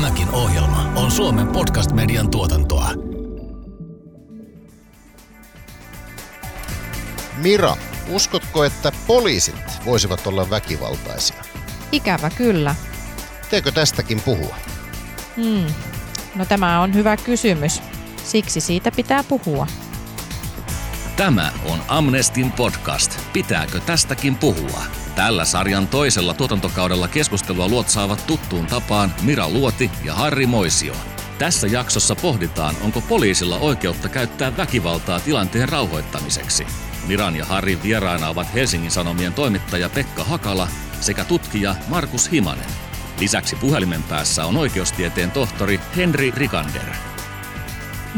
Tämäkin ohjelma on Suomen podcast-median tuotantoa. Mira, uskotko, että poliisit voisivat olla väkivaltaisia? Ikävä kyllä. Teekö tästäkin puhua? Hmm. No tämä on hyvä kysymys. Siksi siitä pitää puhua. Tämä on Amnestin podcast. Pitääkö tästäkin puhua? Tällä sarjan toisella tuotantokaudella keskustelua luotsaavat tuttuun tapaan Mira Luoti ja Harri Moisio. Tässä jaksossa pohditaan, onko poliisilla oikeutta käyttää väkivaltaa tilanteen rauhoittamiseksi. Miran ja Harrin vieraina ovat Helsingin Sanomien toimittaja Pekka Hakala sekä tutkija Markus Himanen. Lisäksi puhelimen päässä on oikeustieteen tohtori Henri Rikander.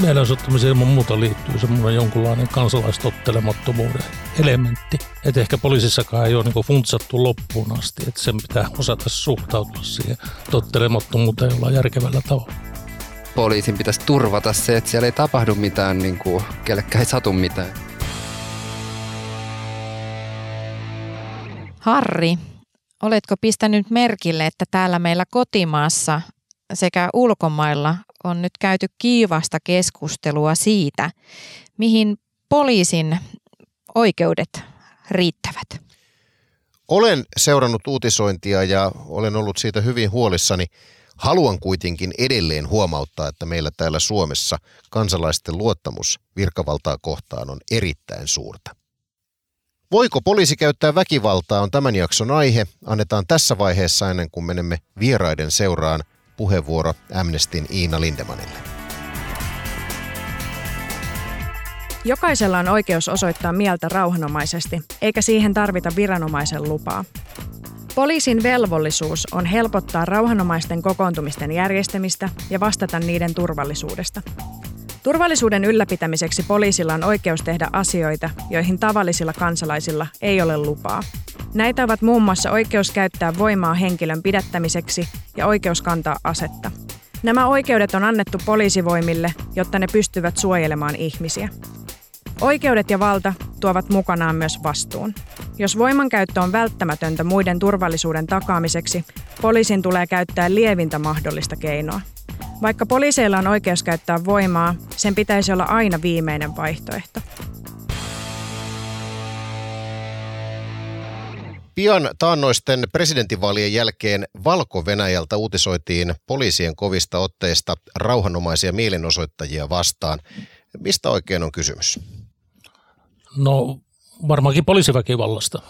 Mielenosoittamiseen ilman muuta liittyy semmoinen jonkunlainen kansalaistottelemattomuuden elementti. Että ehkä poliisissakaan ei ole niin funtsattu loppuun asti, että sen pitää osata suhtautua siihen tottelemattomuuteen jollain järkevällä tavalla. Poliisin pitäisi turvata se, että siellä ei tapahdu mitään, niin kuin kellekään ei satu mitään. Harri, oletko pistänyt merkille, että täällä meillä kotimaassa sekä ulkomailla on nyt käyty kiivasta keskustelua siitä, mihin poliisin oikeudet riittävät? Olen seurannut uutisointia ja olen ollut siitä hyvin huolissani. Haluan kuitenkin edelleen huomauttaa, että meillä täällä Suomessa kansalaisten luottamus virkavaltaa kohtaan on erittäin suurta. Voiko poliisi käyttää väkivaltaa on tämän jakson aihe. Annetaan tässä vaiheessa ennen kuin menemme vieraiden seuraan puheenvuoro Amnestin Iina Lindemanille. Jokaisella on oikeus osoittaa mieltä rauhanomaisesti, eikä siihen tarvita viranomaisen lupaa. Poliisin velvollisuus on helpottaa rauhanomaisten kokoontumisten järjestämistä ja vastata niiden turvallisuudesta. Turvallisuuden ylläpitämiseksi poliisilla on oikeus tehdä asioita, joihin tavallisilla kansalaisilla ei ole lupaa. Näitä ovat muun muassa oikeus käyttää voimaa henkilön pidättämiseksi ja oikeus kantaa asetta. Nämä oikeudet on annettu poliisivoimille, jotta ne pystyvät suojelemaan ihmisiä. Oikeudet ja valta tuovat mukanaan myös vastuun. Jos voimankäyttö on välttämätöntä muiden turvallisuuden takaamiseksi, poliisin tulee käyttää lievintä mahdollista keinoa. Vaikka poliiseilla on oikeus käyttää voimaa, sen pitäisi olla aina viimeinen vaihtoehto. Pian taannoisten presidentinvaalien jälkeen Valko-Venäjältä uutisoitiin poliisien kovista otteista rauhanomaisia mielenosoittajia vastaan. Mistä oikein on kysymys? No varmaankin poliisiväkivallasta,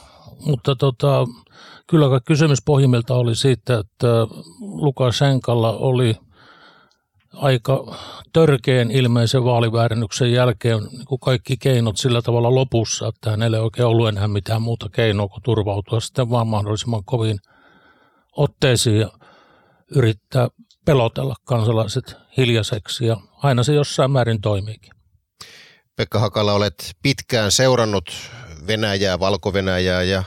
mutta tota, kyllä kysymys pohjimmilta oli siitä, että Lukashenkalla oli – aika törkeän ilmeisen vaaliväärennyksen jälkeen niin kaikki keinot sillä tavalla lopussa, että hänelle ei oikein ollut enää mitään muuta keinoa kuin turvautua sitten vaan mahdollisimman kovin otteisiin ja yrittää pelotella kansalaiset hiljaiseksi ja aina se jossain määrin toimiikin. Pekka Hakala, olet pitkään seurannut Venäjää, Valko-Venäjää ja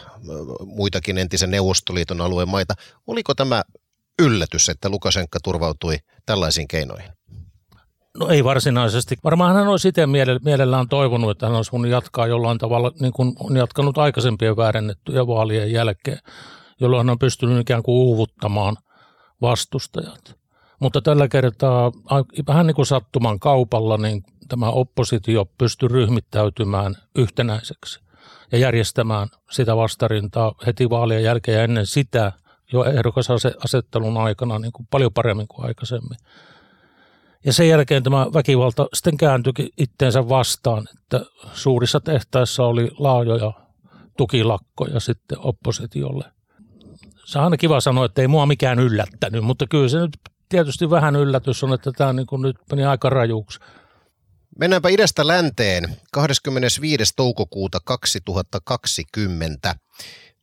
muitakin entisen Neuvostoliiton alueen maita. Oliko tämä yllätys, että Lukasenka turvautui tällaisiin keinoihin? No ei varsinaisesti. Varmaan hän olisi itse mielellään toivonut, että hän olisi voinut jatkaa jollain tavalla, niin kuin on jatkanut aikaisempien väärennettyjä vaalien jälkeen, jolloin hän on pystynyt ikään kuin uuvuttamaan vastustajat. Mutta tällä kertaa vähän niin kuin sattuman kaupalla, niin tämä oppositio pystyi ryhmittäytymään yhtenäiseksi ja järjestämään sitä vastarintaa heti vaalien jälkeen ja ennen sitä – jo ehdokasasettelun aikana niin kuin paljon paremmin kuin aikaisemmin. Ja sen jälkeen tämä väkivalta sitten kääntyi itteensä vastaan, että suurissa tehtaissa oli laajoja tukilakkoja sitten oppositiolle. Se on aina kiva sanoa, että ei mua mikään yllättänyt, mutta kyllä se nyt tietysti vähän yllätys on, että tämä niin kuin nyt meni aika rajuksi. Mennäänpä idästä länteen 25. toukokuuta 2020.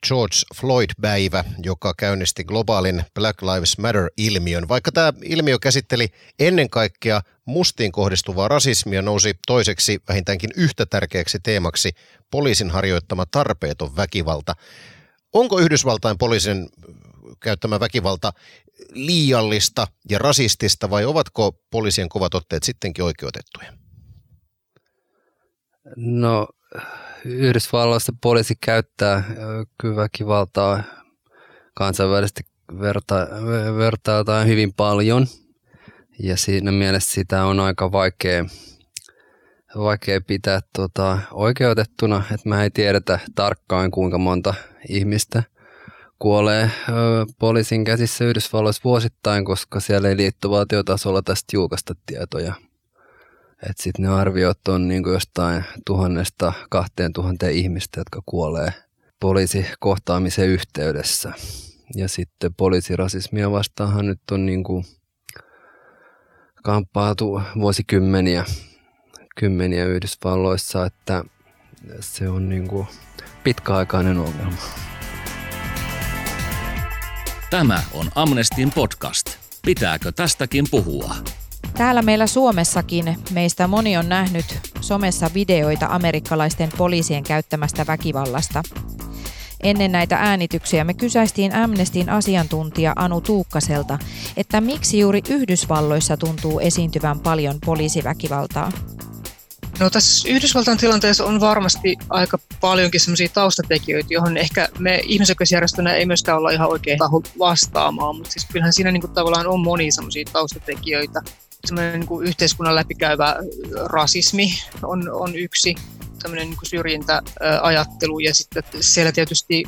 George Floyd-päivä, joka käynnisti globaalin Black Lives Matter-ilmiön. Vaikka tämä ilmiö käsitteli ennen kaikkea mustiin kohdistuvaa rasismia, nousi toiseksi vähintäänkin yhtä tärkeäksi teemaksi poliisin harjoittama tarpeeton väkivalta. Onko Yhdysvaltain poliisin käyttämä väkivalta liiallista ja rasistista vai ovatko poliisien kovat otteet sittenkin oikeutettuja? No Yhdysvalloissa poliisi käyttää kyllä väkivaltaa kansainvälisesti verta, vertaataan hyvin paljon ja siinä mielessä sitä on aika vaikea, vaikea pitää tota, oikeutettuna, että me ei tiedetä tarkkaan kuinka monta ihmistä kuolee ö, poliisin käsissä Yhdysvalloissa vuosittain, koska siellä ei liittovaltiotasolla tästä julkaista tietoja. Sitten ne arviot on niin jostain tuhannesta kahteen tuhanteen ihmistä, jotka kuolee poliisikohtaamisen yhteydessä. Ja sitten poliisirasismia vastaanhan nyt on niin kuin kamppaatu vuosikymmeniä kymmeniä Yhdysvalloissa, että se on niin kuin pitkäaikainen ongelma. Tämä on Amnestin podcast. Pitääkö tästäkin puhua? Täällä meillä Suomessakin meistä moni on nähnyt somessa videoita amerikkalaisten poliisien käyttämästä väkivallasta. Ennen näitä äänityksiä me kysäistiin Amnestin asiantuntija Anu Tuukkaselta, että miksi juuri Yhdysvalloissa tuntuu esiintyvän paljon poliisiväkivaltaa. No tässä Yhdysvaltain tilanteessa on varmasti aika paljonkin sellaisia taustatekijöitä, johon ehkä me ihmisoikeusjärjestönä ei myöskään olla ihan oikein vastaamaan, mutta siis kyllähän siinä niin kuin tavallaan on monia sellaisia taustatekijöitä. Niin kuin yhteiskunnan läpikäyvä rasismi on, on yksi tämmöinen niin syrjintäajattelu ja sitten siellä tietysti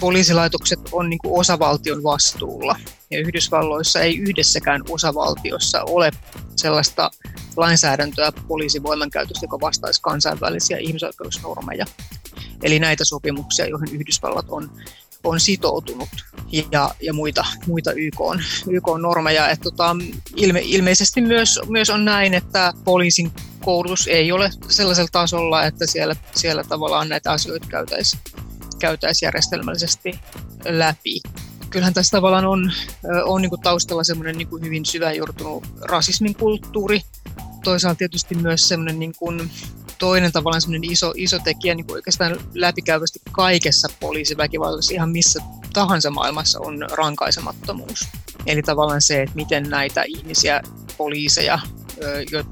poliisilaitokset on niin kuin osavaltion vastuulla. Ja Yhdysvalloissa ei yhdessäkään osavaltiossa ole sellaista lainsäädäntöä poliisivoimankäytöstä, joka vastaisi kansainvälisiä ihmisoikeusnormeja. Eli näitä sopimuksia, joihin Yhdysvallat on, on sitoutunut ja, ja muita, muita YK, YK normeja. Et tota, ilme, ilmeisesti myös, myös on näin, että poliisin koulutus ei ole sellaisella tasolla, että siellä, siellä tavallaan näitä asioita käytäisiin käytäisi järjestelmällisesti läpi. Kyllähän tässä tavallaan on, on niin kuin taustalla semmoinen niin hyvin syväjuurtunut rasismin kulttuuri. Toisaalta tietysti myös semmoinen niin toinen tavallaan semmoinen iso, iso tekijä niin oikeastaan läpikäyvästi kaikessa poliisiväkivallassa, ihan missä tahansa maailmassa on rankaisemattomuus. Eli tavallaan se, että miten näitä ihmisiä, poliiseja,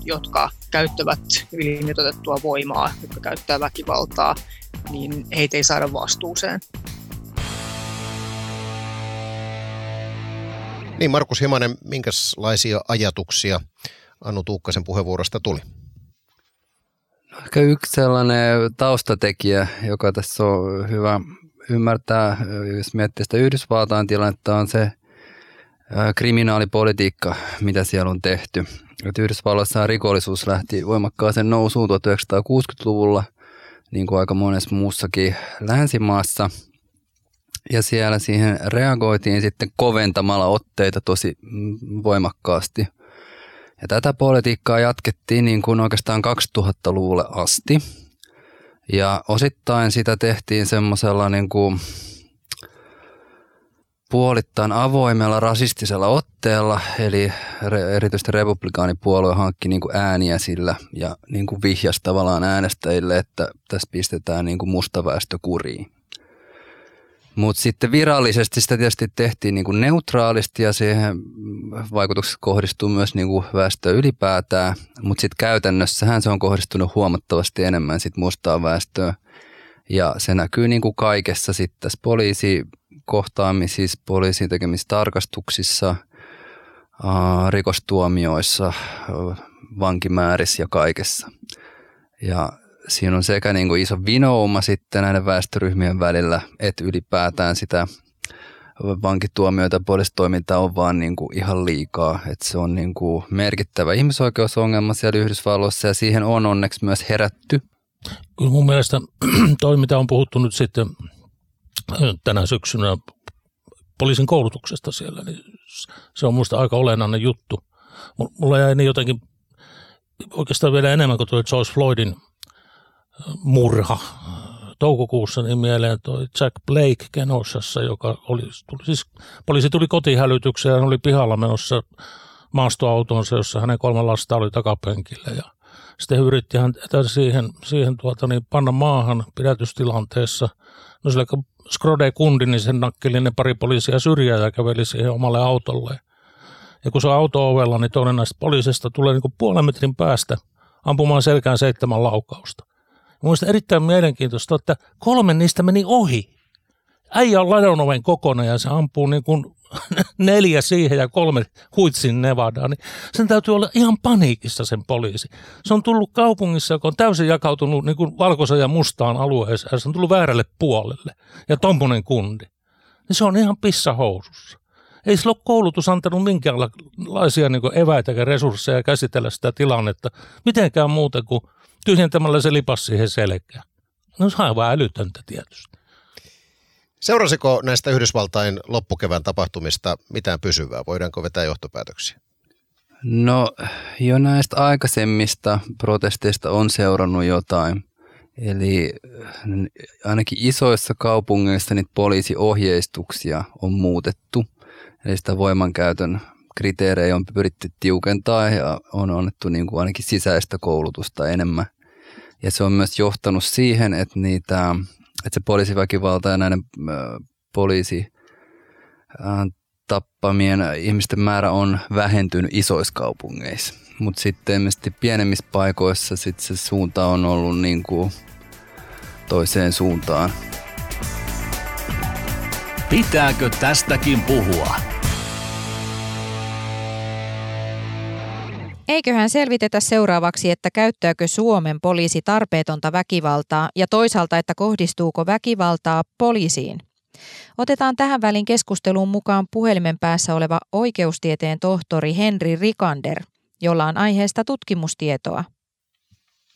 jotka käyttävät ylimitoitettua voimaa, jotka käyttää väkivaltaa, niin heitä ei saada vastuuseen. Niin Markus Himanen, minkälaisia ajatuksia Anu Tuukkasen puheenvuorosta tuli? Ehkä yksi sellainen taustatekijä, joka tässä on hyvä ymmärtää, jos miettii sitä Yhdysvaltain tilannetta, on se kriminaalipolitiikka, mitä siellä on tehty. Yhdysvalloissa rikollisuus lähti voimakkaaseen nousuun 1960-luvulla – niin kuin aika monessa muussakin länsimaassa. Ja siellä siihen reagoitiin sitten koventamalla otteita tosi mm, voimakkaasti. Ja tätä politiikkaa jatkettiin niin kuin oikeastaan 2000-luvulle asti. Ja osittain sitä tehtiin semmoisella niin kuin puolittain avoimella rasistisella otteella, eli erityisesti republikaanipuolue hankki niin kuin ääniä sillä ja niin kuin vihjasi tavallaan äänestäjille, että tässä pistetään niin kuin musta väestö kuriin. Mutta sitten virallisesti sitä tietysti tehtiin niin kuin neutraalisti ja siihen vaikutukset kohdistuu myös niin kuin väestöön ylipäätään, mutta sitten käytännössähän se on kohdistunut huomattavasti enemmän sit mustaa väestöä. Ja se näkyy niin kuin kaikessa sitten tässä poliisi kohtaamisissa, poliisin tekemissä tarkastuksissa, rikostuomioissa, vankimäärissä ja kaikessa. Ja siinä on sekä niin kuin iso vinouma sitten näiden väestöryhmien välillä, että ylipäätään sitä vankituomioita ja poliisitoimintaa on vaan niin kuin ihan liikaa. Että se on niin kuin merkittävä ihmisoikeusongelma siellä Yhdysvalloissa ja siihen on onneksi myös herätty. Kyllä mun mielestä toi, mitä on puhuttu nyt sitten tänä syksynä poliisin koulutuksesta siellä, niin se on minusta aika olennainen juttu. Mulla jäi niin jotenkin oikeastaan vielä enemmän kuin tuo George Floydin murha toukokuussa niin mieleen tuo Jack Blake Kenosassa, joka oli, tuli, siis poliisi tuli kotihälytykseen ja oli pihalla menossa maastoautonsa, jossa hänen kolme lasta oli takapenkillä ja sitten yritti hän siihen, siihen tuota, niin panna maahan pidätystilanteessa. No sillä Skrode kundi, niin sen nakkeli ne pari poliisia syrjää ja käveli siihen omalle autolle. Ja kun se on auto-ovella, niin toinen näistä poliisista tulee niin kuin puolen metrin päästä ampumaan selkään seitsemän laukausta. Mielestäni erittäin mielenkiintoista, että kolme niistä meni ohi. Äijä on ladon oven kokonaan ja se ampuu niin kuin neljä siihen ja kolme huitsin Nevadaan, niin sen täytyy olla ihan paniikissa sen poliisi. Se on tullut kaupungissa, joka on täysin jakautunut niin kuin valkoisen ja mustaan alueeseen, se on tullut väärälle puolelle, ja tommonen kundi. Niin se on ihan pissahousussa. Ei sillä ole koulutus antanut minkäänlaisia niin eväitä ja resursseja käsitellä sitä tilannetta, mitenkään muuten kuin tyhjentämällä se lipas siihen selkään. No se on aivan älytöntä tietysti. Seurasiko näistä Yhdysvaltain loppukevään tapahtumista mitään pysyvää? Voidaanko vetää johtopäätöksiä? No jo näistä aikaisemmista protesteista on seurannut jotain. Eli ainakin isoissa kaupungeissa niitä poliisiohjeistuksia on muutettu. Eli sitä voimankäytön kriteerejä on pyritty tiukentaa ja on annettu niin kuin ainakin sisäistä koulutusta enemmän. Ja se on myös johtanut siihen, että niitä että se poliisiväkivalta ja näiden poliisi tappamien ihmisten määrä on vähentynyt isoissa kaupungeissa. Mutta sitten pienemmissä paikoissa sit se suunta on ollut niin kuin toiseen suuntaan. Pitääkö tästäkin puhua? Eiköhän selvitetä seuraavaksi, että käyttääkö Suomen poliisi tarpeetonta väkivaltaa ja toisaalta, että kohdistuuko väkivaltaa poliisiin. Otetaan tähän välin keskusteluun mukaan puhelimen päässä oleva oikeustieteen tohtori Henri Rikander, jolla on aiheesta tutkimustietoa.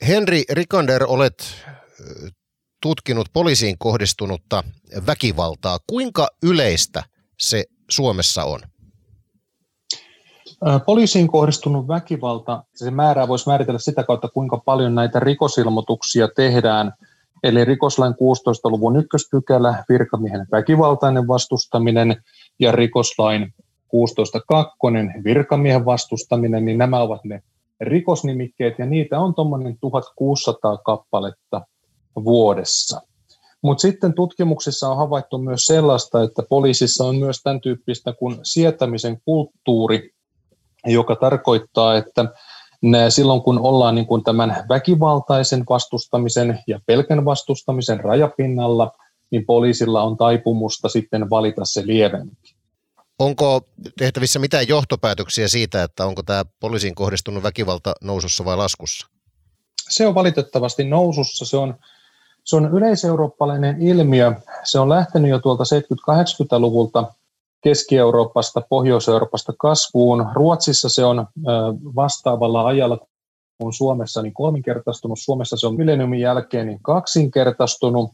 Henri Rikander, olet tutkinut poliisiin kohdistunutta väkivaltaa. Kuinka yleistä se Suomessa on? Poliisiin kohdistunut väkivalta, se määrää voisi määritellä sitä kautta, kuinka paljon näitä rikosilmoituksia tehdään. Eli rikoslain 16-luvun ykköspykälä, virkamiehen väkivaltainen vastustaminen ja rikoslain 16.2. virkamiehen vastustaminen, niin nämä ovat ne rikosnimikkeet ja niitä on tuommoinen 1600 kappaletta vuodessa. Mutta sitten tutkimuksissa on havaittu myös sellaista, että poliisissa on myös tämän tyyppistä kuin sietämisen kulttuuri, joka tarkoittaa, että silloin kun ollaan niin kuin tämän väkivaltaisen vastustamisen ja pelkän vastustamisen rajapinnalla, niin poliisilla on taipumusta sitten valita se lievempi. Onko tehtävissä mitään johtopäätöksiä siitä, että onko tämä poliisiin kohdistunut väkivalta nousussa vai laskussa? Se on valitettavasti nousussa. Se on, se on yleiseurooppalainen ilmiö. Se on lähtenyt jo tuolta 70-80-luvulta Keski-Euroopasta, Pohjois-Euroopasta kasvuun. Ruotsissa se on vastaavalla ajalla kuin Suomessa niin kolminkertaistunut. Suomessa se on millenniumin jälkeen niin kaksinkertaistunut.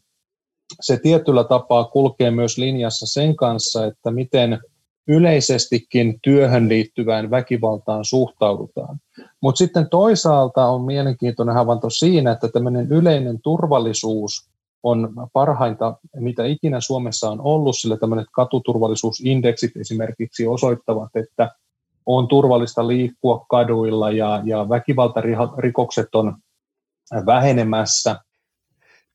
Se tietyllä tapaa kulkee myös linjassa sen kanssa, että miten yleisestikin työhön liittyvään väkivaltaan suhtaudutaan. Mutta sitten toisaalta on mielenkiintoinen havainto siinä, että tämmöinen yleinen turvallisuus on parhainta, mitä ikinä Suomessa on ollut, sillä tämmöiset katuturvallisuusindeksit esimerkiksi osoittavat, että on turvallista liikkua kaduilla ja, ja väkivaltarikokset on vähenemässä.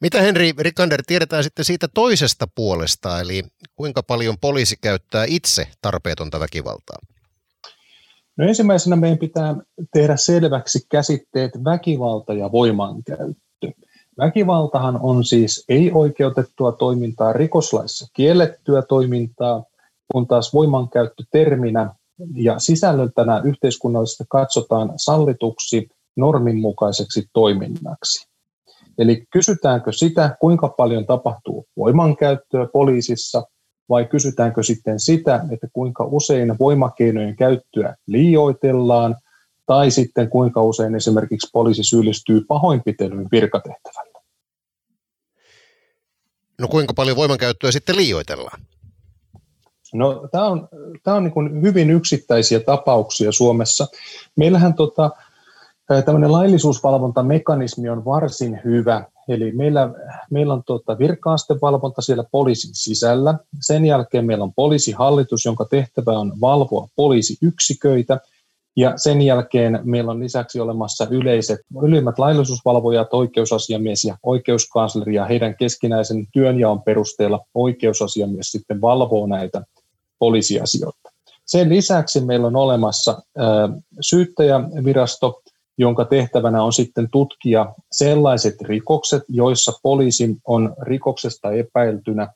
Mitä Henri Rikander tiedetään sitten siitä toisesta puolesta, eli kuinka paljon poliisi käyttää itse tarpeetonta väkivaltaa? No ensimmäisenä meidän pitää tehdä selväksi käsitteet väkivalta ja voimankäyttö. Väkivaltahan on siis ei-oikeutettua toimintaa, rikoslaissa kiellettyä toimintaa, kun taas voimankäyttö terminä ja sisällöltänä yhteiskunnallisesti katsotaan sallituksi norminmukaiseksi toiminnaksi. Eli kysytäänkö sitä, kuinka paljon tapahtuu voimankäyttöä poliisissa, vai kysytäänkö sitten sitä, että kuinka usein voimakeinojen käyttöä liioitellaan tai sitten kuinka usein esimerkiksi poliisi syyllistyy pahoinpitelyyn virkatehtävällä. No kuinka paljon voimankäyttöä sitten liioitellaan? No tämä on, tämä on niin hyvin yksittäisiä tapauksia Suomessa. Meillähän tota, tämmöinen laillisuusvalvontamekanismi on varsin hyvä. Eli meillä, meillä on tota virka-astevalvonta siellä poliisin sisällä. Sen jälkeen meillä on poliisihallitus, jonka tehtävä on valvoa poliisiyksiköitä – ja sen jälkeen meillä on lisäksi olemassa yleiset, ylimmät laillisuusvalvojat, oikeusasiamies ja oikeuskansleri, ja heidän keskinäisen työnjaon perusteella oikeusasiamies sitten valvoo näitä poliisiasioita. Sen lisäksi meillä on olemassa syyttäjävirasto, jonka tehtävänä on sitten tutkia sellaiset rikokset, joissa poliisin on rikoksesta epäiltynä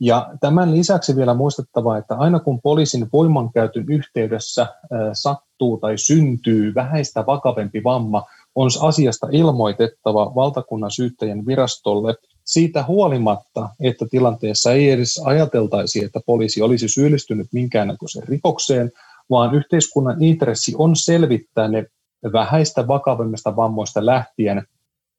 Ja tämän lisäksi vielä muistettava, että aina kun poliisin voimankäytön yhteydessä sattuu tai syntyy vähäistä vakavempi vamma, on asiasta ilmoitettava valtakunnan syyttäjän virastolle siitä huolimatta, että tilanteessa ei edes ajateltaisi, että poliisi olisi syyllistynyt minkäännäköiseen rikokseen, vaan yhteiskunnan intressi on selvittää ne vähäistä vakavemmista vammoista lähtien,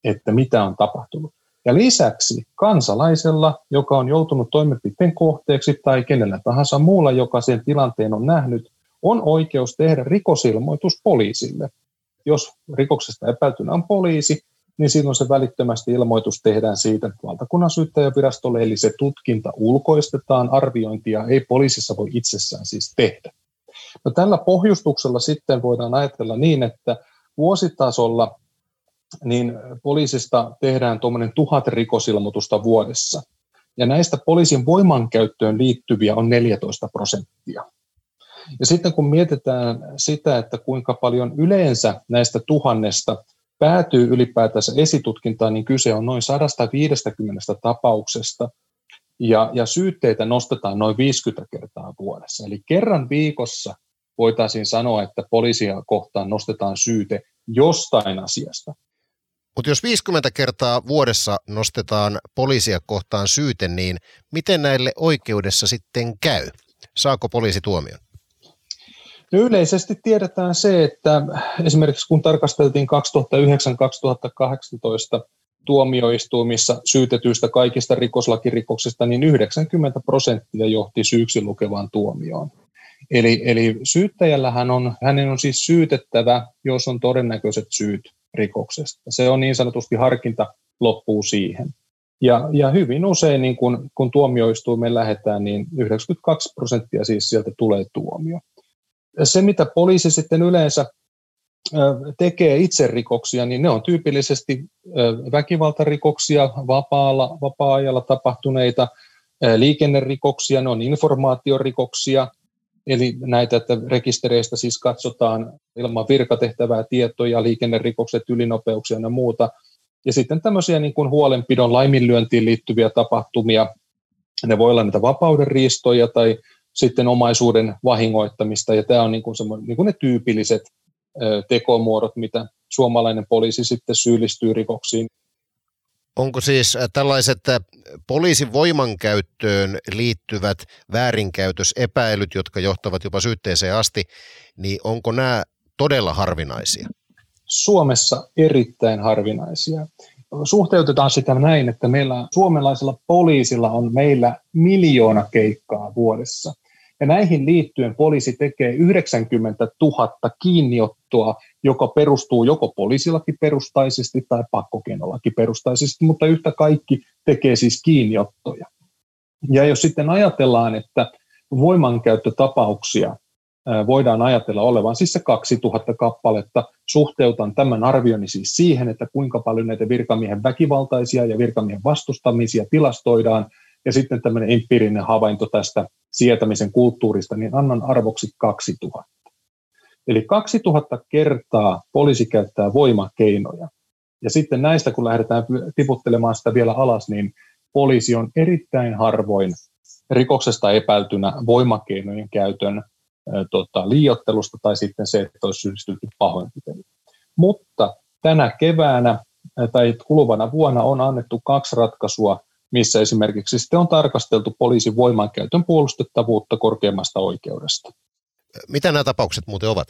että mitä on tapahtunut. Ja lisäksi kansalaisella, joka on joutunut toimenpiteen kohteeksi tai kenellä tahansa muulla, joka sen tilanteen on nähnyt, on oikeus tehdä rikosilmoitus poliisille. Jos rikoksesta epäiltynä on poliisi, niin silloin se välittömästi ilmoitus tehdään siitä valtakunnan syyttäjävirastolle, eli se tutkinta ulkoistetaan, arviointia ei poliisissa voi itsessään siis tehdä. No tällä pohjustuksella sitten voidaan ajatella niin, että vuositasolla niin poliisista tehdään tuommoinen tuhat rikosilmoitusta vuodessa. Ja näistä poliisin voimankäyttöön liittyviä on 14 prosenttia. Ja sitten kun mietitään sitä, että kuinka paljon yleensä näistä tuhannesta päätyy ylipäätänsä esitutkintaan, niin kyse on noin 150 tapauksesta, ja, ja syytteitä nostetaan noin 50 kertaa vuodessa. Eli kerran viikossa voitaisiin sanoa, että poliisia kohtaan nostetaan syyte jostain asiasta. Mutta jos 50 kertaa vuodessa nostetaan poliisia kohtaan syyte, niin miten näille oikeudessa sitten käy? Saako poliisi tuomion? No yleisesti tiedetään se, että esimerkiksi kun tarkasteltiin 2009-2018 tuomioistuimissa syytetyistä kaikista rikoslakirikoksista, niin 90 prosenttia johti syyksi lukevaan tuomioon. Eli, eli syyttäjällähän on, hänen on siis syytettävä, jos on todennäköiset syyt rikoksesta. Se on niin sanotusti harkinta loppuu siihen. Ja, ja hyvin usein, niin kun, kun tuomioistuimeen lähdetään, niin 92 prosenttia siis sieltä tulee tuomio. Se, mitä poliisi sitten yleensä tekee itse rikoksia, niin ne on tyypillisesti väkivaltarikoksia, vapaalla, vapaa-ajalla tapahtuneita liikennerikoksia, ne on informaatiorikoksia, eli näitä, että rekistereistä siis katsotaan ilman virkatehtävää tietoja, liikennerikokset, ylinopeuksia ja muuta. Ja sitten tämmöisiä niin kuin huolenpidon laiminlyöntiin liittyviä tapahtumia, ne voi olla niitä vapaudenriistoja tai sitten omaisuuden vahingoittamista, ja tämä on niin kuin niin kuin ne tyypilliset tekomuodot, mitä suomalainen poliisi sitten syyllistyy rikoksiin. Onko siis tällaiset poliisin voimankäyttöön liittyvät väärinkäytösepäilyt, jotka johtavat jopa syytteeseen asti, niin onko nämä todella harvinaisia? Suomessa erittäin harvinaisia. Suhteutetaan sitä näin, että meillä suomalaisella poliisilla on meillä miljoona keikkaa vuodessa – ja näihin liittyen poliisi tekee 90 000 kiinniottoa, joka perustuu joko poliisilaki perustaisesti tai pakkokeinolaki perustaisesti, mutta yhtä kaikki tekee siis kiinniottoja. Ja jos sitten ajatellaan, että voimankäyttötapauksia voidaan ajatella olevan siis se 2000 kappaletta. Suhteutan tämän arvioni siis siihen, että kuinka paljon näitä virkamiehen väkivaltaisia ja virkamiehen vastustamisia tilastoidaan, ja sitten tämmöinen empiirinen havainto tästä sietämisen kulttuurista, niin annan arvoksi 2000. Eli 2000 kertaa poliisi käyttää voimakeinoja. Ja sitten näistä, kun lähdetään tiputtelemaan sitä vielä alas, niin poliisi on erittäin harvoin rikoksesta epäiltynä voimakeinojen käytön tota, liiottelusta tai sitten se, että olisi syyllistytty pahoinpitelyyn. Mutta tänä keväänä tai kuluvana vuonna on annettu kaksi ratkaisua missä esimerkiksi sitten on tarkasteltu poliisin voimankäytön puolustettavuutta korkeimmasta oikeudesta. Mitä nämä tapaukset muuten ovat?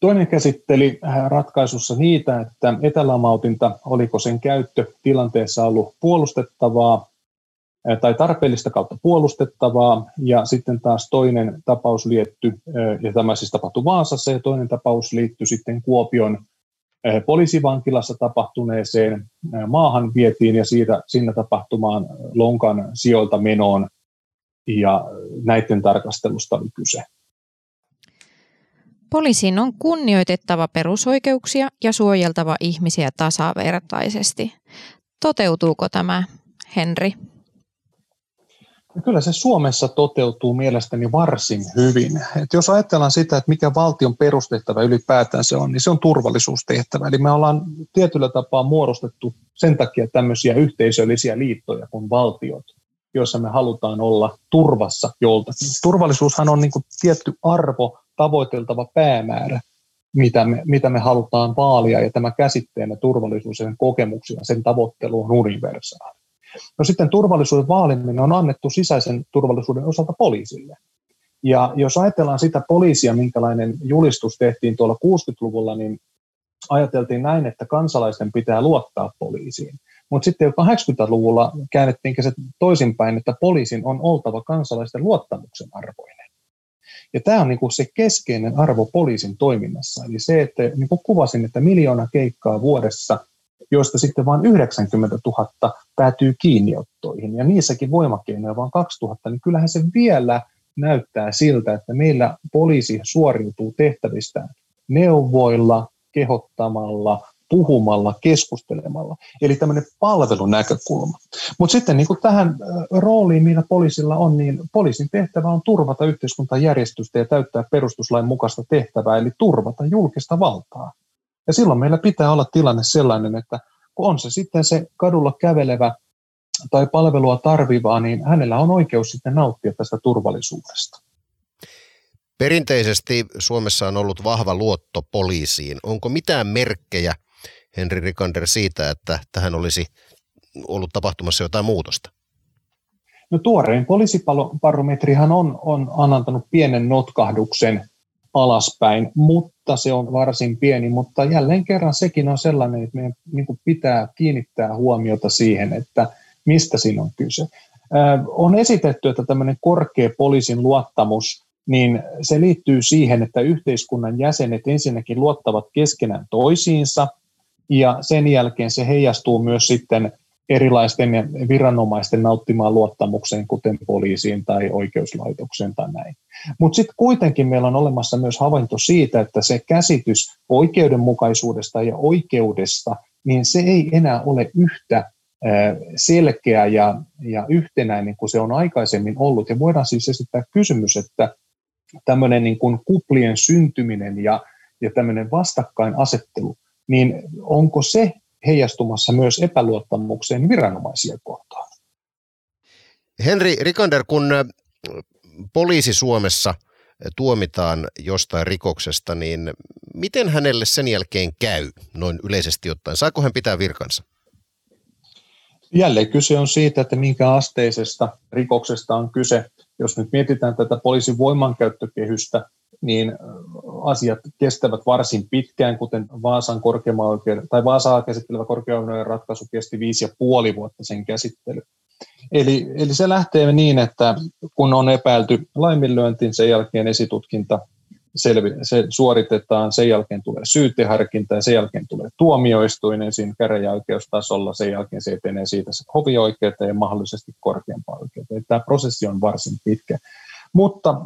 Toinen käsitteli äh, ratkaisussa niitä, että etälamautinta, oliko sen käyttö tilanteessa ollut puolustettavaa äh, tai tarpeellista kautta puolustettavaa, ja sitten taas toinen tapaus liittyy, äh, ja tämä siis tapahtui Vaasassa, ja toinen tapaus liittyi sitten Kuopion poliisivankilassa tapahtuneeseen maahan vietiin ja siitä, sinne tapahtumaan lonkan sijoilta menoon ja näiden tarkastelusta oli kyse. Poliisin on kunnioitettava perusoikeuksia ja suojeltava ihmisiä tasavertaisesti. Toteutuuko tämä, Henri? Kyllä se Suomessa toteutuu mielestäni varsin hyvin. Et jos ajatellaan sitä, että mikä valtion perustehtävä ylipäätään se on, niin se on turvallisuustehtävä. Eli me ollaan tietyllä tapaa muodostettu sen takia tämmöisiä yhteisöllisiä liittoja kuin valtiot, joissa me halutaan olla turvassa joltakin. Turvallisuushan on niin kuin tietty arvo, tavoiteltava päämäärä, mitä me, mitä me halutaan vaalia, ja tämä käsitteemme turvallisuus ja sen kokemuksia, sen tavoittelu on universaali. No sitten turvallisuuden vaaliminen on annettu sisäisen turvallisuuden osalta poliisille. Ja jos ajatellaan sitä poliisia, minkälainen julistus tehtiin tuolla 60-luvulla, niin ajateltiin näin, että kansalaisten pitää luottaa poliisiin. Mutta sitten jo 80-luvulla käännettiin se toisinpäin, että poliisin on oltava kansalaisten luottamuksen arvoinen. Ja tämä on niinku se keskeinen arvo poliisin toiminnassa. Eli se, että niin kuvasin, että miljoona keikkaa vuodessa, joista sitten vain 90 000 päätyy kiinniottoihin. Ja niissäkin voimakeinoja vain 2000, niin kyllähän se vielä näyttää siltä, että meillä poliisi suoriutuu tehtävistä neuvoilla, kehottamalla, puhumalla, keskustelemalla. Eli tämmöinen palvelunäkökulma. Mutta sitten niin tähän rooliin, mitä poliisilla on, niin poliisin tehtävä on turvata yhteiskuntajärjestystä ja täyttää perustuslain mukaista tehtävää, eli turvata julkista valtaa. Ja silloin meillä pitää olla tilanne sellainen, että kun on se sitten se kadulla kävelevä tai palvelua tarvivaa, niin hänellä on oikeus sitten nauttia tästä turvallisuudesta. Perinteisesti Suomessa on ollut vahva luotto poliisiin. Onko mitään merkkejä, Henri Rikander, siitä, että tähän olisi ollut tapahtumassa jotain muutosta? No tuorein poliisiparometrihan on, on antanut pienen notkahduksen alaspäin, mutta se on varsin pieni. Mutta jälleen kerran sekin on sellainen, että meidän niin pitää kiinnittää huomiota siihen, että mistä siinä on kyse. On esitetty, että tämmöinen korkea poliisin luottamus niin se liittyy siihen, että yhteiskunnan jäsenet ensinnäkin luottavat keskenään toisiinsa, ja sen jälkeen se heijastuu myös sitten erilaisten viranomaisten nauttimaan luottamukseen, kuten poliisiin tai oikeuslaitokseen tai näin. Mutta sitten kuitenkin meillä on olemassa myös havainto siitä, että se käsitys oikeudenmukaisuudesta ja oikeudesta, niin se ei enää ole yhtä selkeä ja, ja yhtenäinen kuin se on aikaisemmin ollut. Ja voidaan siis esittää kysymys, että tämmöinen niin kuin kuplien syntyminen ja, ja tämmöinen vastakkainasettelu, niin onko se heijastumassa myös epäluottamukseen viranomaisia kohtaan? Henri Rikander, kun poliisi Suomessa tuomitaan jostain rikoksesta, niin miten hänelle sen jälkeen käy noin yleisesti ottaen? Saako hän pitää virkansa? Jälleen kyse on siitä, että minkä asteisesta rikoksesta on kyse. Jos nyt mietitään tätä poliisin voimankäyttökehystä, niin asiat kestävät varsin pitkään, kuten Vaasan korkeimman oikeuden, tai Vaasaa käsittelevä korkeimman ratkaisu kesti viisi ja puoli vuotta sen käsittely. Eli, eli se lähtee niin, että kun on epäilty laiminlyöntiin, sen jälkeen esitutkinta selvi, se suoritetaan, sen jälkeen tulee syyteharkinta ja sen jälkeen tulee tuomioistuin ensin käräjäoikeustasolla, sen jälkeen se etenee siitä se hovioikeuteen ja mahdollisesti korkeampaan oikeuteen. Tämä prosessi on varsin pitkä. Mutta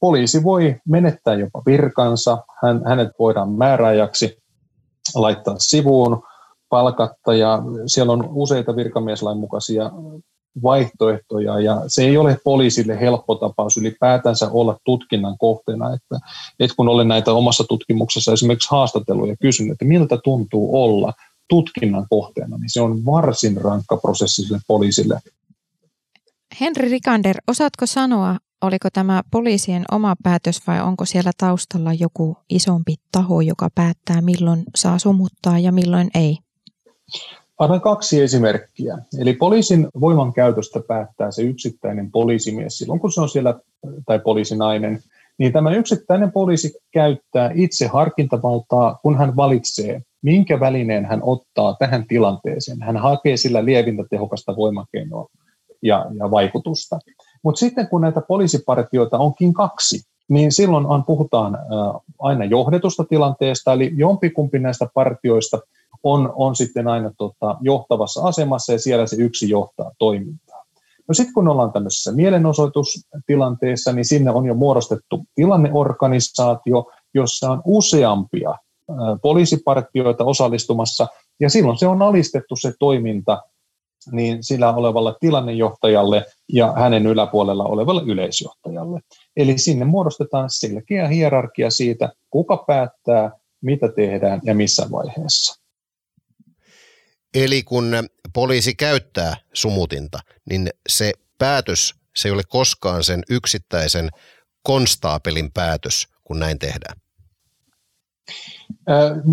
poliisi voi menettää jopa virkansa, hän, hänet voidaan määräajaksi laittaa sivuun, palkatta ja siellä on useita virkamieslain mukaisia vaihtoehtoja ja se ei ole poliisille helppo tapaus ylipäätänsä olla tutkinnan kohteena. Että, että kun olen näitä omassa tutkimuksessa esimerkiksi haastatellut ja kysynyt, että miltä tuntuu olla tutkinnan kohteena, niin se on varsin rankka prosessi sille poliisille. Henri Rikander, osaatko sanoa, oliko tämä poliisien oma päätös vai onko siellä taustalla joku isompi taho, joka päättää milloin saa sumuttaa ja milloin ei? Annan kaksi esimerkkiä. Eli poliisin voimankäytöstä päättää se yksittäinen poliisimies silloin, kun se on siellä, tai poliisinainen, niin tämä yksittäinen poliisi käyttää itse harkintavaltaa, kun hän valitsee, minkä välineen hän ottaa tähän tilanteeseen. Hän hakee sillä lievintä tehokasta voimakeinoa ja, ja vaikutusta. Mutta sitten kun näitä poliisipartioita onkin kaksi, niin silloin on, puhutaan aina johdetusta tilanteesta, eli jompikumpi näistä partioista – on, on sitten aina tota, johtavassa asemassa ja siellä se yksi johtaa toimintaa. No sitten kun ollaan tämmöisessä mielenosoitustilanteessa, niin sinne on jo muodostettu tilanneorganisaatio, jossa on useampia poliisipartioita osallistumassa, ja silloin se on alistettu se toiminta niin sillä olevalle tilannejohtajalle ja hänen yläpuolella olevalle yleisjohtajalle. Eli sinne muodostetaan selkeä hierarkia siitä, kuka päättää, mitä tehdään ja missä vaiheessa. Eli kun poliisi käyttää sumutinta, niin se päätös, se ei ole koskaan sen yksittäisen konstaapelin päätös, kun näin tehdään.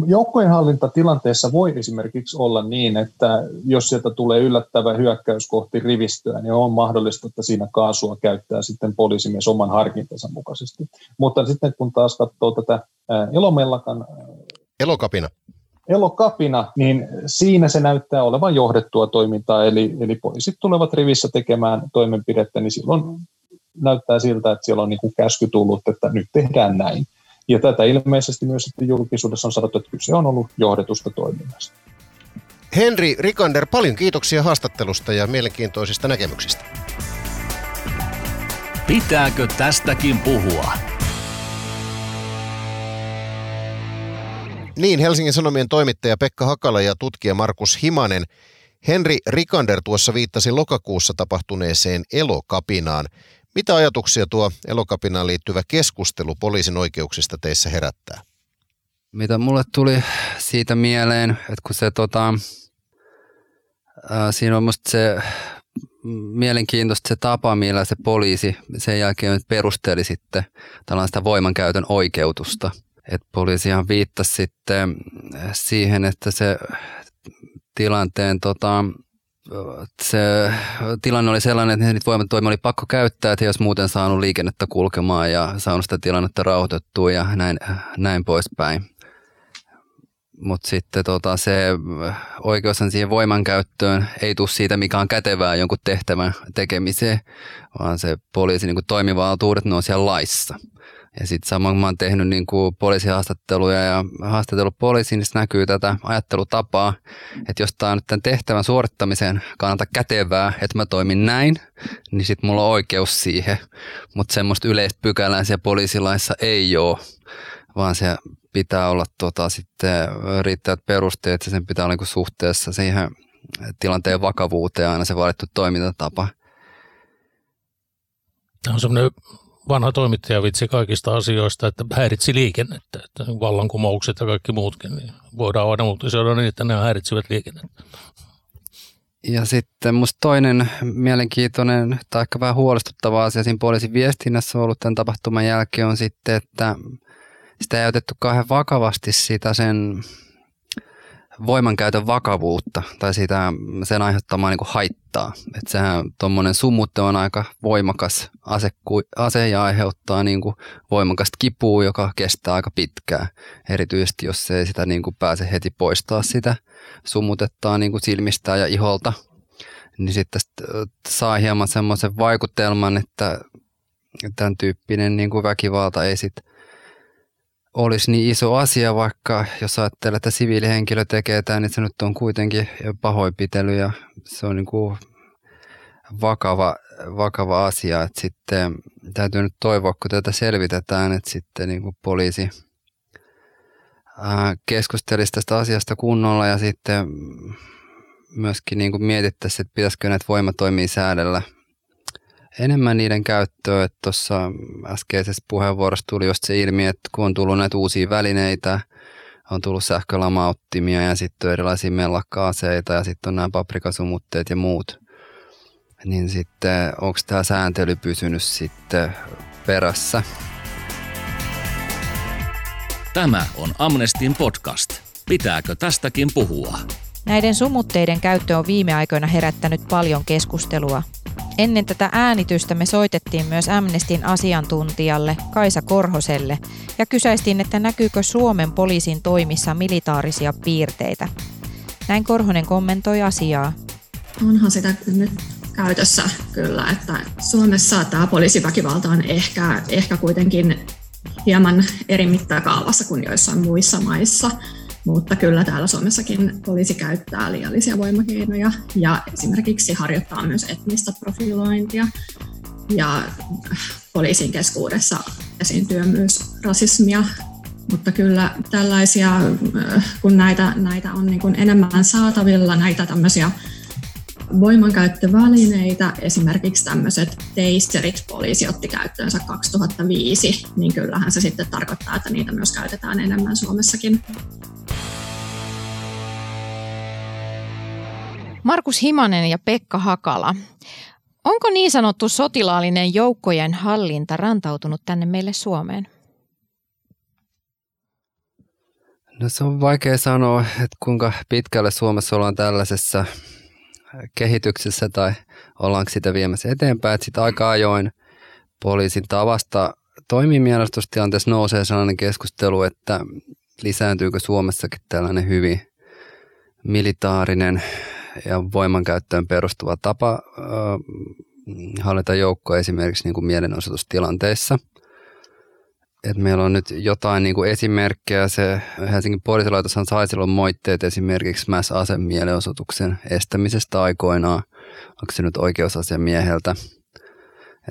Joukkojenhallintatilanteessa voi esimerkiksi olla niin, että jos sieltä tulee yllättävä hyökkäys kohti rivistöä, niin on mahdollista, että siinä kaasua käyttää sitten poliisimies oman harkintansa mukaisesti. Mutta sitten kun taas katsoo tätä elomellakan... Elokapina. Elokapina, niin siinä se näyttää olevan johdettua toimintaa, eli, eli poliisit tulevat rivissä tekemään toimenpidettä, niin silloin näyttää siltä, että siellä on niin kuin käsky tullut, että nyt tehdään näin. Ja tätä ilmeisesti myös sitten julkisuudessa on sanottu, että kyse on ollut johdetusta toiminnasta. Henri Rikander, paljon kiitoksia haastattelusta ja mielenkiintoisista näkemyksistä. Pitääkö tästäkin puhua? Niin, Helsingin Sanomien toimittaja Pekka Hakala ja tutkija Markus Himanen. Henri Rikander tuossa viittasi lokakuussa tapahtuneeseen elokapinaan. Mitä ajatuksia tuo elokapinaan liittyvä keskustelu poliisin oikeuksista teissä herättää? Mitä mulle tuli siitä mieleen, että kun se tota, ää, siinä on musta se mielenkiintoista se tapa, millä se poliisi sen jälkeen perusteli sitten tällaista voimankäytön oikeutusta. Et poliisihan viittasi sitten siihen, että se tilanteen tota, se tilanne oli sellainen, että niitä voimatoimia oli pakko käyttää, että olisi muuten saanut liikennettä kulkemaan ja saanut sitä tilannetta rauhoitettua ja näin, näin poispäin. Mutta sitten tota, se oikeus siihen voimankäyttöön ei tule siitä, mikä on kätevää jonkun tehtävän tekemiseen, vaan se poliisin niin toimivaltuudet, ne on siellä laissa – ja sitten samoin kun mä oon tehnyt niin kuin poliisihaastatteluja ja haastatellut poliisiin, niin näkyy tätä ajattelutapaa, että jos tämä on nyt tämän tehtävän suorittamiseen kannalta kätevää, että mä toimin näin, niin sitten mulla on oikeus siihen. Mutta semmoista yleistä pykälää siellä poliisilaissa ei ole, vaan se pitää olla tota, sitten riittävät perusteet ja sen pitää olla niin suhteessa siihen tilanteen vakavuuteen aina se valittu toimintatapa. Tämä on semmoinen vanha toimittaja vitsi kaikista asioista, että häiritsi liikennettä, että vallankumoukset ja kaikki muutkin, niin voidaan aina uutisoida niin, että ne häiritsivät liikennettä. Ja sitten musta toinen mielenkiintoinen tai ehkä vähän huolestuttava asia siinä poliisin viestinnässä on ollut tämän tapahtuman jälkeen on sitten, että sitä ei otettu kauhean vakavasti sitä sen voimankäytön vakavuutta tai sitä, sen aiheuttamaa niin kuin haittaa. Että sehän tuommoinen sumutte on aika voimakas ase, ase ja aiheuttaa niin kuin voimakasta kipua, joka kestää aika pitkään. Erityisesti jos ei sitä niin kuin pääse heti poistaa sitä sumutettaa niin kuin silmistä ja iholta, niin sitten saa hieman semmoisen vaikutelman, että tämän tyyppinen niin kuin väkivalta ei sitten olisi niin iso asia, vaikka jos ajattelee, että siviilihenkilö tekee tämän, niin se nyt on kuitenkin pahoinpitely ja se on niin kuin vakava, vakava asia. Että sitten täytyy nyt toivoa, kun tätä selvitetään, että sitten niin kuin poliisi keskustelisi tästä asiasta kunnolla ja sitten myöskin niin kuin mietittäisiin, että pitäisikö näitä voimatoimia säädellä – enemmän niiden käyttöä. Tuossa äskeisessä puheenvuorossa tuli just se ilmi, että kun on tullut näitä uusia välineitä, on tullut sähkölamauttimia ja sitten erilaisia mellakka-aseita ja sitten on nämä paprikasumutteet ja muut. Niin sitten onko tämä sääntely pysynyt sitten perässä? Tämä on Amnestin podcast. Pitääkö tästäkin puhua? Näiden sumutteiden käyttö on viime aikoina herättänyt paljon keskustelua. Ennen tätä äänitystä me soitettiin myös Amnestin asiantuntijalle Kaisa Korhoselle ja kysäistiin, että näkyykö Suomen poliisin toimissa militaarisia piirteitä. Näin Korhonen kommentoi asiaa. Onhan sitä nyt käytössä kyllä, että Suomessa tämä poliisiväkivalta on ehkä, ehkä kuitenkin hieman eri mittakaavassa kuin joissain muissa maissa. Mutta kyllä täällä Suomessakin poliisi käyttää liiallisia voimakeinoja ja esimerkiksi harjoittaa myös etnistä profilointia. Ja poliisin keskuudessa esiintyy myös rasismia, mutta kyllä tällaisia, kun näitä, näitä on niin kuin enemmän saatavilla, näitä tämmöisiä voimankäyttövälineitä, esimerkiksi tämmöiset teisterit poliisi otti käyttöönsä 2005, niin kyllähän se sitten tarkoittaa, että niitä myös käytetään enemmän Suomessakin. Markus Himanen ja Pekka Hakala. Onko niin sanottu sotilaallinen joukkojen hallinta rantautunut tänne meille Suomeen? No se on vaikea sanoa, että kuinka pitkälle Suomessa ollaan tällaisessa kehityksessä tai ollaanko sitä viemässä eteenpäin. Että sitä aika ajoin poliisin tavasta toimii mielestustilanteessa nousee sellainen keskustelu, että lisääntyykö Suomessakin tällainen hyvin militaarinen ja voimankäyttöön perustuva tapa hallita joukkoa esimerkiksi niin kuin mielenosoitustilanteissa. Et meillä on nyt jotain niin kuin esimerkkejä. Se Helsingin poliisilaitoshan sai silloin moitteet esimerkiksi mass mielenosoituksen estämisestä aikoinaan. Onko se nyt oikeusasiamieheltä?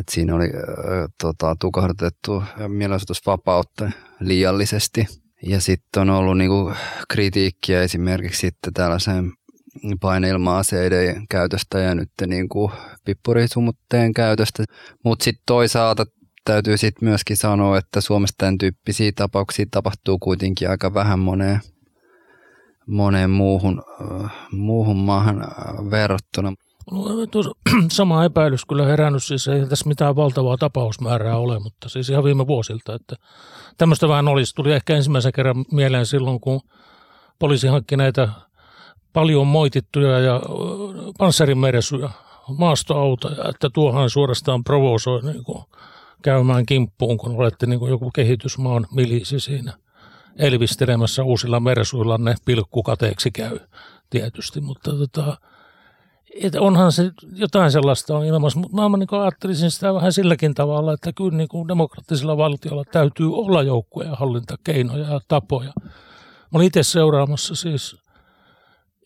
Et siinä oli äh, tota, tukahdutettu mielenosoitusvapautta liiallisesti. Ja sitten on ollut niinku kritiikkiä esimerkiksi sitten tällaisen paineilma-aseiden käytöstä ja nyt niinku pippurisumutteen käytöstä. Mutta sitten toisaalta täytyy sitten myöskin sanoa, että Suomessa tämän tyyppisiä tapauksia tapahtuu kuitenkin aika vähän moneen, moneen muuhun, muuhun maahan verrattuna. No, sama epäilys kyllä herännyt, siis ei tässä mitään valtavaa tapausmäärää ole, mutta siis ihan viime vuosilta, että tämmöistä vähän olisi. Tuli ehkä ensimmäisen kerran mieleen silloin, kun poliisi hankki näitä paljon moitittuja ja panssarimersuja, maastoautoja, että tuohan suorastaan provosoi niin kuin käymään kimppuun, kun olette niin kuin joku kehitysmaan milisi siinä elvistelemässä uusilla mersuilla, ne pilkkukateeksi käy tietysti, mutta tota, että onhan se jotain sellaista on ilmassa, mutta mä niin ajattelisin sitä vähän silläkin tavalla, että kyllä niin kuin demokraattisella valtiolla täytyy olla joukkoja hallintakeinoja ja tapoja. Mä olin itse seuraamassa siis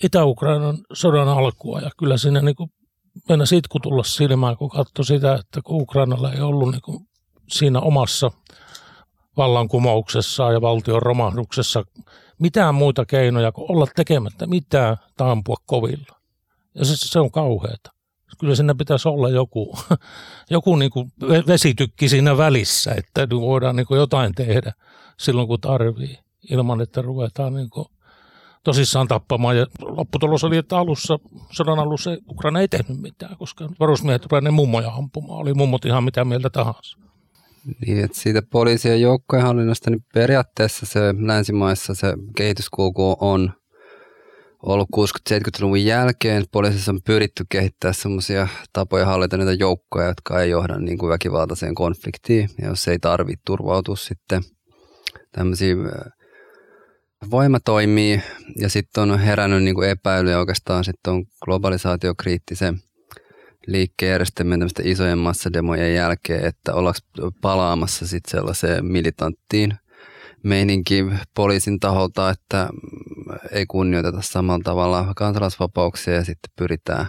Itä-Ukrainan sodan alkua ja kyllä siinä niin kuin mennä sitku tulla silmään, kun katsoi sitä, että kun Ukrainalla ei ollut niin kuin siinä omassa vallankumouksessaan ja valtion romahduksessa mitään muita keinoja kuin olla tekemättä mitään tai kovilla. Ja se, se on kauheata. Kyllä siinä pitäisi olla joku, joku niin kuin vesitykki siinä välissä, että voidaan niin kuin jotain tehdä silloin kun tarvii, ilman että ruvetaan niin kuin tosissaan tappamaan. Ja lopputulos oli, että alussa, sodan alussa Ukraina ei tehnyt mitään, koska varusmiehet ruvetaan ne mummoja ampumaan. Oli mummot ihan mitä mieltä tahansa. Niin, että siitä poliisien joukkojen hallinnasta, niin periaatteessa se länsimaissa se kehityskulku on – ollut 60-70-luvun jälkeen. Poliisissa on pyritty kehittämään sellaisia tapoja hallita niitä joukkoja, jotka ei johda niin kuin väkivaltaiseen konfliktiin. Ja jos ei tarvitse turvautua sitten tämmöisiin voimatoimiin. Ja sitten on herännyt niin kuin epäilyjä oikeastaan sitten on globalisaatiokriittisen liikkeen järjestäminen isojen massademojen jälkeen, että ollaanko palaamassa sitten sellaiseen militanttiin meininki poliisin taholta, että ei kunnioiteta samalla tavalla kansalaisvapauksia ja sitten pyritään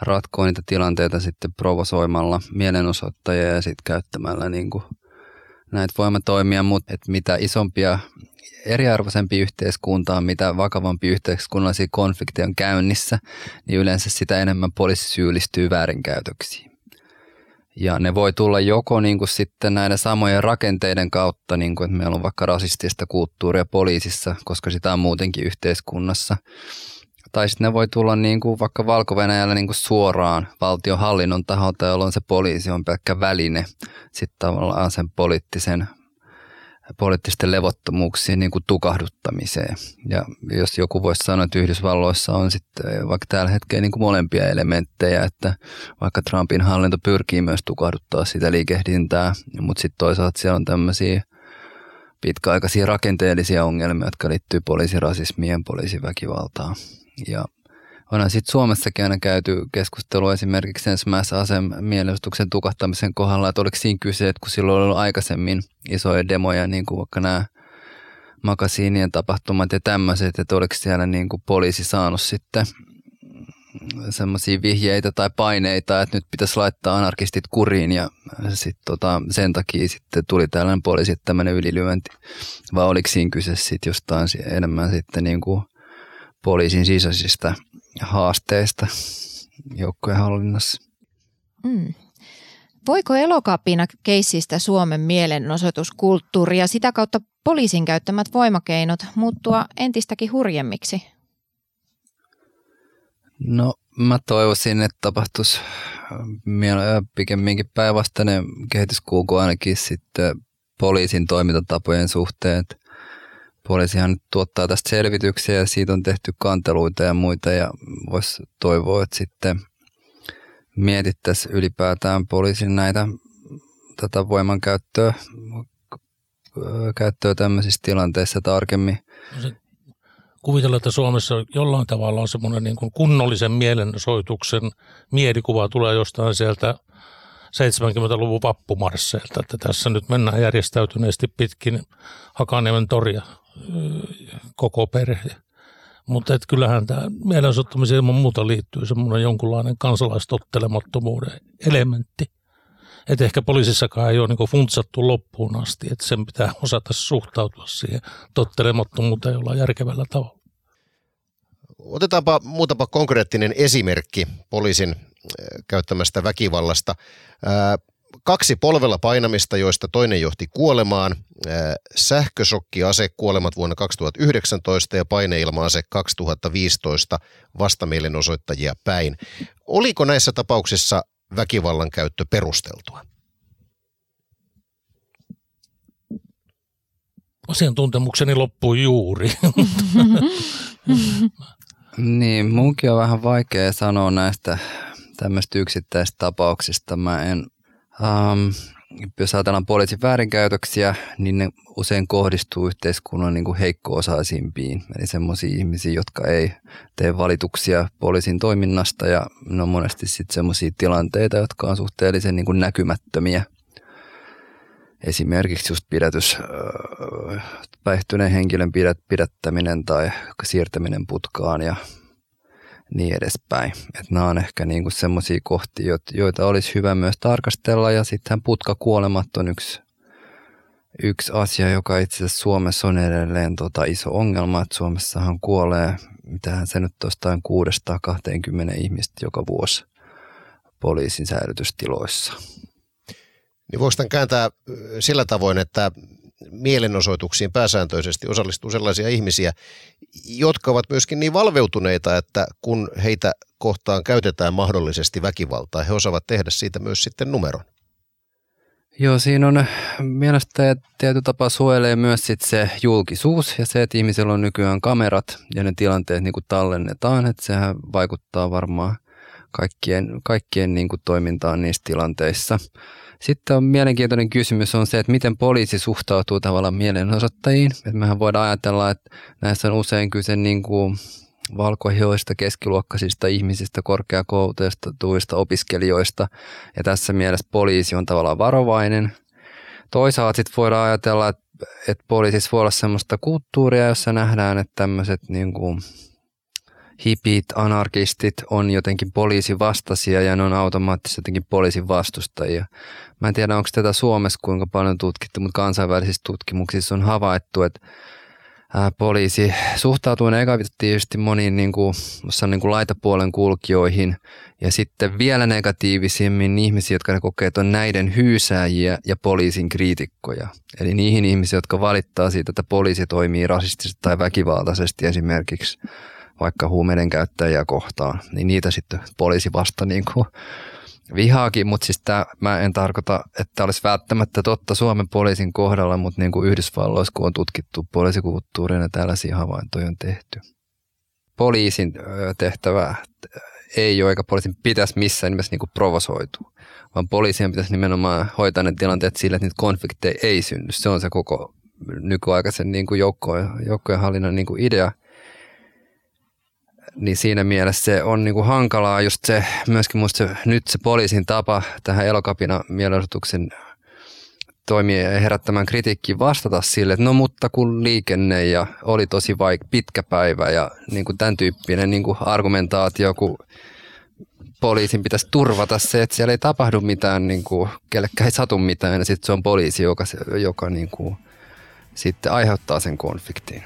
ratkoa niitä tilanteita sitten provosoimalla mielenosoittajia ja sitten käyttämällä niin kuin näitä voimatoimia, mutta mitä isompia eriarvoisempi yhteiskunta on, mitä vakavampi yhteiskunnallisia konflikteja on käynnissä, niin yleensä sitä enemmän poliisi syyllistyy väärinkäytöksiin. Ja ne voi tulla joko niin kuin sitten näiden samojen rakenteiden kautta, niin kuin, että meillä on vaikka rasistista kulttuuria poliisissa, koska sitä on muutenkin yhteiskunnassa. Tai sitten ne voi tulla niin kuin vaikka valko niin kuin suoraan valtionhallinnon taholta, jolloin se poliisi on pelkkä väline sitten tavallaan sen poliittisen poliittisten levottomuuksien niin kuin tukahduttamiseen. Ja jos joku voisi sanoa, että Yhdysvalloissa on sitten vaikka tällä hetkellä niin kuin molempia elementtejä, että vaikka Trumpin hallinto pyrkii myös tukahduttaa sitä liikehdintää, mutta sitten toisaalta siellä on tämmöisiä pitkäaikaisia rakenteellisia ongelmia, jotka liittyy poliisirasismiin ja poliisiväkivaltaan. Ja Onhan sitten Suomessakin aina käyty keskustelua esimerkiksi sen Smash-asem mielenosoituksen tukahtamisen kohdalla, että oliko siinä kyse, että kun silloin oli ollut aikaisemmin isoja demoja, niin kuin vaikka nämä makasiinien tapahtumat ja tämmöiset, että oliko siellä niin kuin poliisi saanut sitten semmoisia vihjeitä tai paineita, että nyt pitäisi laittaa anarkistit kuriin ja sit tota, sen takia sitten tuli tällainen poliisi tämmöinen ylilyönti. Vai oliko siinä kyse sitten jostain enemmän sitten niin kuin poliisin sisäisistä haasteista joukkojen hallinnassa. Mm. Voiko elokapina keissistä Suomen mielenosoituskulttuuri ja sitä kautta poliisin käyttämät voimakeinot muuttua entistäkin hurjemmiksi? No mä toivoisin, että tapahtuisi pikemminkin päinvastainen kehityskulku ainakin sitten poliisin toimintatapojen suhteen. Poliisihan tuottaa tästä selvityksiä ja siitä on tehty kanteluita ja muita ja voisi toivoa, että sitten mietittäisiin ylipäätään poliisin näitä tätä voimankäyttöä käyttöä tämmöisissä tilanteissa tarkemmin. No kuvitella, että Suomessa jollain tavalla on semmoinen niin kuin kunnollisen mielenosoituksen mielikuva tulee jostain sieltä 70-luvun vappumarsseilta, että tässä nyt mennään järjestäytyneesti pitkin Hakaniemen toria koko perhe. Mutta et kyllähän tämä mielenosoittamiseen ilman muuta liittyy semmoinen jonkunlainen kansalaistottelemattomuuden elementti. Että ehkä poliisissakaan ei ole niin funtsattu loppuun asti, että sen pitää osata suhtautua siihen tottelemattomuuteen jollain järkevällä tavalla. Otetaanpa muutama konkreettinen esimerkki poliisin käyttämästä väkivallasta. Kaksi polvella painamista, joista toinen johti kuolemaan, sähkösokkiase kuolemat vuonna 2019 ja paineilma-ase 2015 vastamielenosoittajia päin. Oliko näissä tapauksissa väkivallan käyttö perusteltua? Asiantuntemukseni loppui juuri. niin, munkin on vähän vaikea sanoa näistä tämmöistä yksittäisistä tapauksista. Mä en, um, jos ajatellaan poliisin väärinkäytöksiä, niin ne usein kohdistuu yhteiskunnan niin kuin heikko-osaisimpiin, eli semmoisiin ihmisiin, jotka ei tee valituksia poliisin toiminnasta ja ne on monesti sitten semmoisia tilanteita, jotka on suhteellisen niin kuin näkymättömiä. Esimerkiksi just pidätys, päihtyneen henkilön pidättäminen tai siirtäminen putkaan ja niin edespäin. Et nämä on ehkä niinku semmoisia kohtia, joita olisi hyvä myös tarkastella ja sittenhän putkakuolemat on yksi, yksi asia, joka itse asiassa Suomessa on edelleen tota iso ongelma, että Suomessahan kuolee, mitähän se nyt jostain 620 ihmistä joka vuosi poliisin säilytystiloissa. Niin voiko tämän kääntää sillä tavoin, että mielenosoituksiin pääsääntöisesti osallistuu sellaisia ihmisiä, jotka ovat myöskin niin valveutuneita, että kun heitä kohtaan käytetään mahdollisesti väkivaltaa, he osaavat tehdä siitä myös sitten numeron. Joo, siinä on mielestäni tietty tapa suojelee myös sit se julkisuus ja se, että ihmisillä on nykyään kamerat ja ne tilanteet niin kuin tallennetaan, että sehän vaikuttaa varmaan kaikkien, kaikkien niin kuin toimintaan niissä tilanteissa. Sitten on mielenkiintoinen kysymys on se, että miten poliisi suhtautuu tavallaan mielenosoittajiin. Että mehän voidaan ajatella, että näissä on usein kyse niin kuin valkoihoista, keskiluokkaisista ihmisistä, korkeakoulutetuista opiskelijoista. Ja tässä mielessä poliisi on tavallaan varovainen. Toisaalta sitten voidaan ajatella, että, että poliisissa voi olla sellaista kulttuuria, jossa nähdään, että tämmöiset niin kuin hipit, anarkistit on jotenkin poliisin vastaisia ja ne on automaattisesti jotenkin poliisin vastustajia. Mä en tiedä, onko tätä Suomessa kuinka paljon tutkittu, mutta kansainvälisissä tutkimuksissa on havaittu, että poliisi suhtautuu negatiivisesti moniin niin kuin, niin kuin laitapuolen kulkijoihin ja sitten vielä negatiivisimmin ihmisiä, jotka ne kokee, että on näiden hyysääjiä ja poliisin kriitikkoja. Eli niihin ihmisiin, jotka valittaa siitä, että poliisi toimii rasistisesti tai väkivaltaisesti esimerkiksi vaikka huumeiden käyttäjiä kohtaan, niin niitä sitten poliisi vasta niin kuin vihaakin, mutta siis tää, mä en tarkoita, että olisi välttämättä totta Suomen poliisin kohdalla, mutta niin kuin Yhdysvalloissa, kun on tutkittu poliisikulttuuria ja tällaisia havaintoja on tehty. Poliisin tehtävä ei ole, eikä poliisin pitäisi missään nimessä niin provosoitua, vaan poliisien pitäisi nimenomaan hoitaa ne tilanteet sillä, että niitä konflikteja ei synny. Se on se koko nykyaikaisen niin kuin joukkojen, joukkojen hallinnan niin kuin idea niin siinä mielessä se on niin kuin hankalaa just se, myöskin musta se, nyt se poliisin tapa tähän elokapina mielenosoituksen toimia ja herättämään kritiikkiin vastata sille, että no mutta kun liikenne ja oli tosi vaik- pitkä päivä ja niin kuin tämän tyyppinen niin kuin argumentaatio, kun poliisin pitäisi turvata se, että siellä ei tapahdu mitään, niin kuin, kellekään ei satu mitään ja sitten se on poliisi, joka, joka niin kuin, sitten aiheuttaa sen konfliktiin.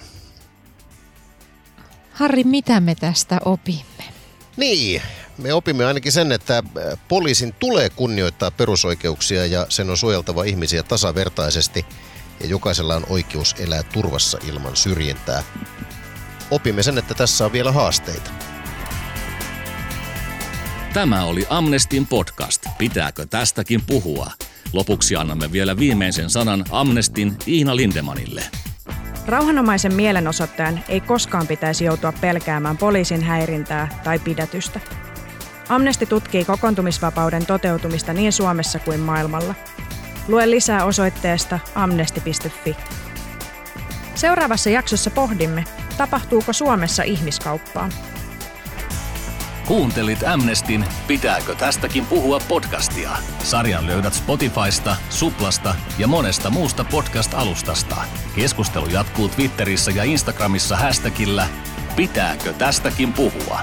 Harri, mitä me tästä opimme? Niin, me opimme ainakin sen, että äh, poliisin tulee kunnioittaa perusoikeuksia ja sen on suojeltava ihmisiä tasavertaisesti ja jokaisella on oikeus elää turvassa ilman syrjintää. Opimme sen, että tässä on vielä haasteita. Tämä oli Amnestin podcast. Pitääkö tästäkin puhua? Lopuksi annamme vielä viimeisen sanan Amnestin Iina Lindemanille. Rauhanomaisen mielenosoittajan ei koskaan pitäisi joutua pelkäämään poliisin häirintää tai pidätystä. Amnesti tutkii kokoontumisvapauden toteutumista niin Suomessa kuin maailmalla. Lue lisää osoitteesta amnesti.fi. Seuraavassa jaksossa pohdimme, tapahtuuko Suomessa ihmiskauppaa. Kuuntelit Amnestin Pitääkö tästäkin puhua podcastia? Sarjan löydät Spotifysta, Suplasta ja monesta muusta podcast-alustasta. Keskustelu jatkuu Twitterissä ja Instagramissa hashtagillä Pitääkö tästäkin puhua?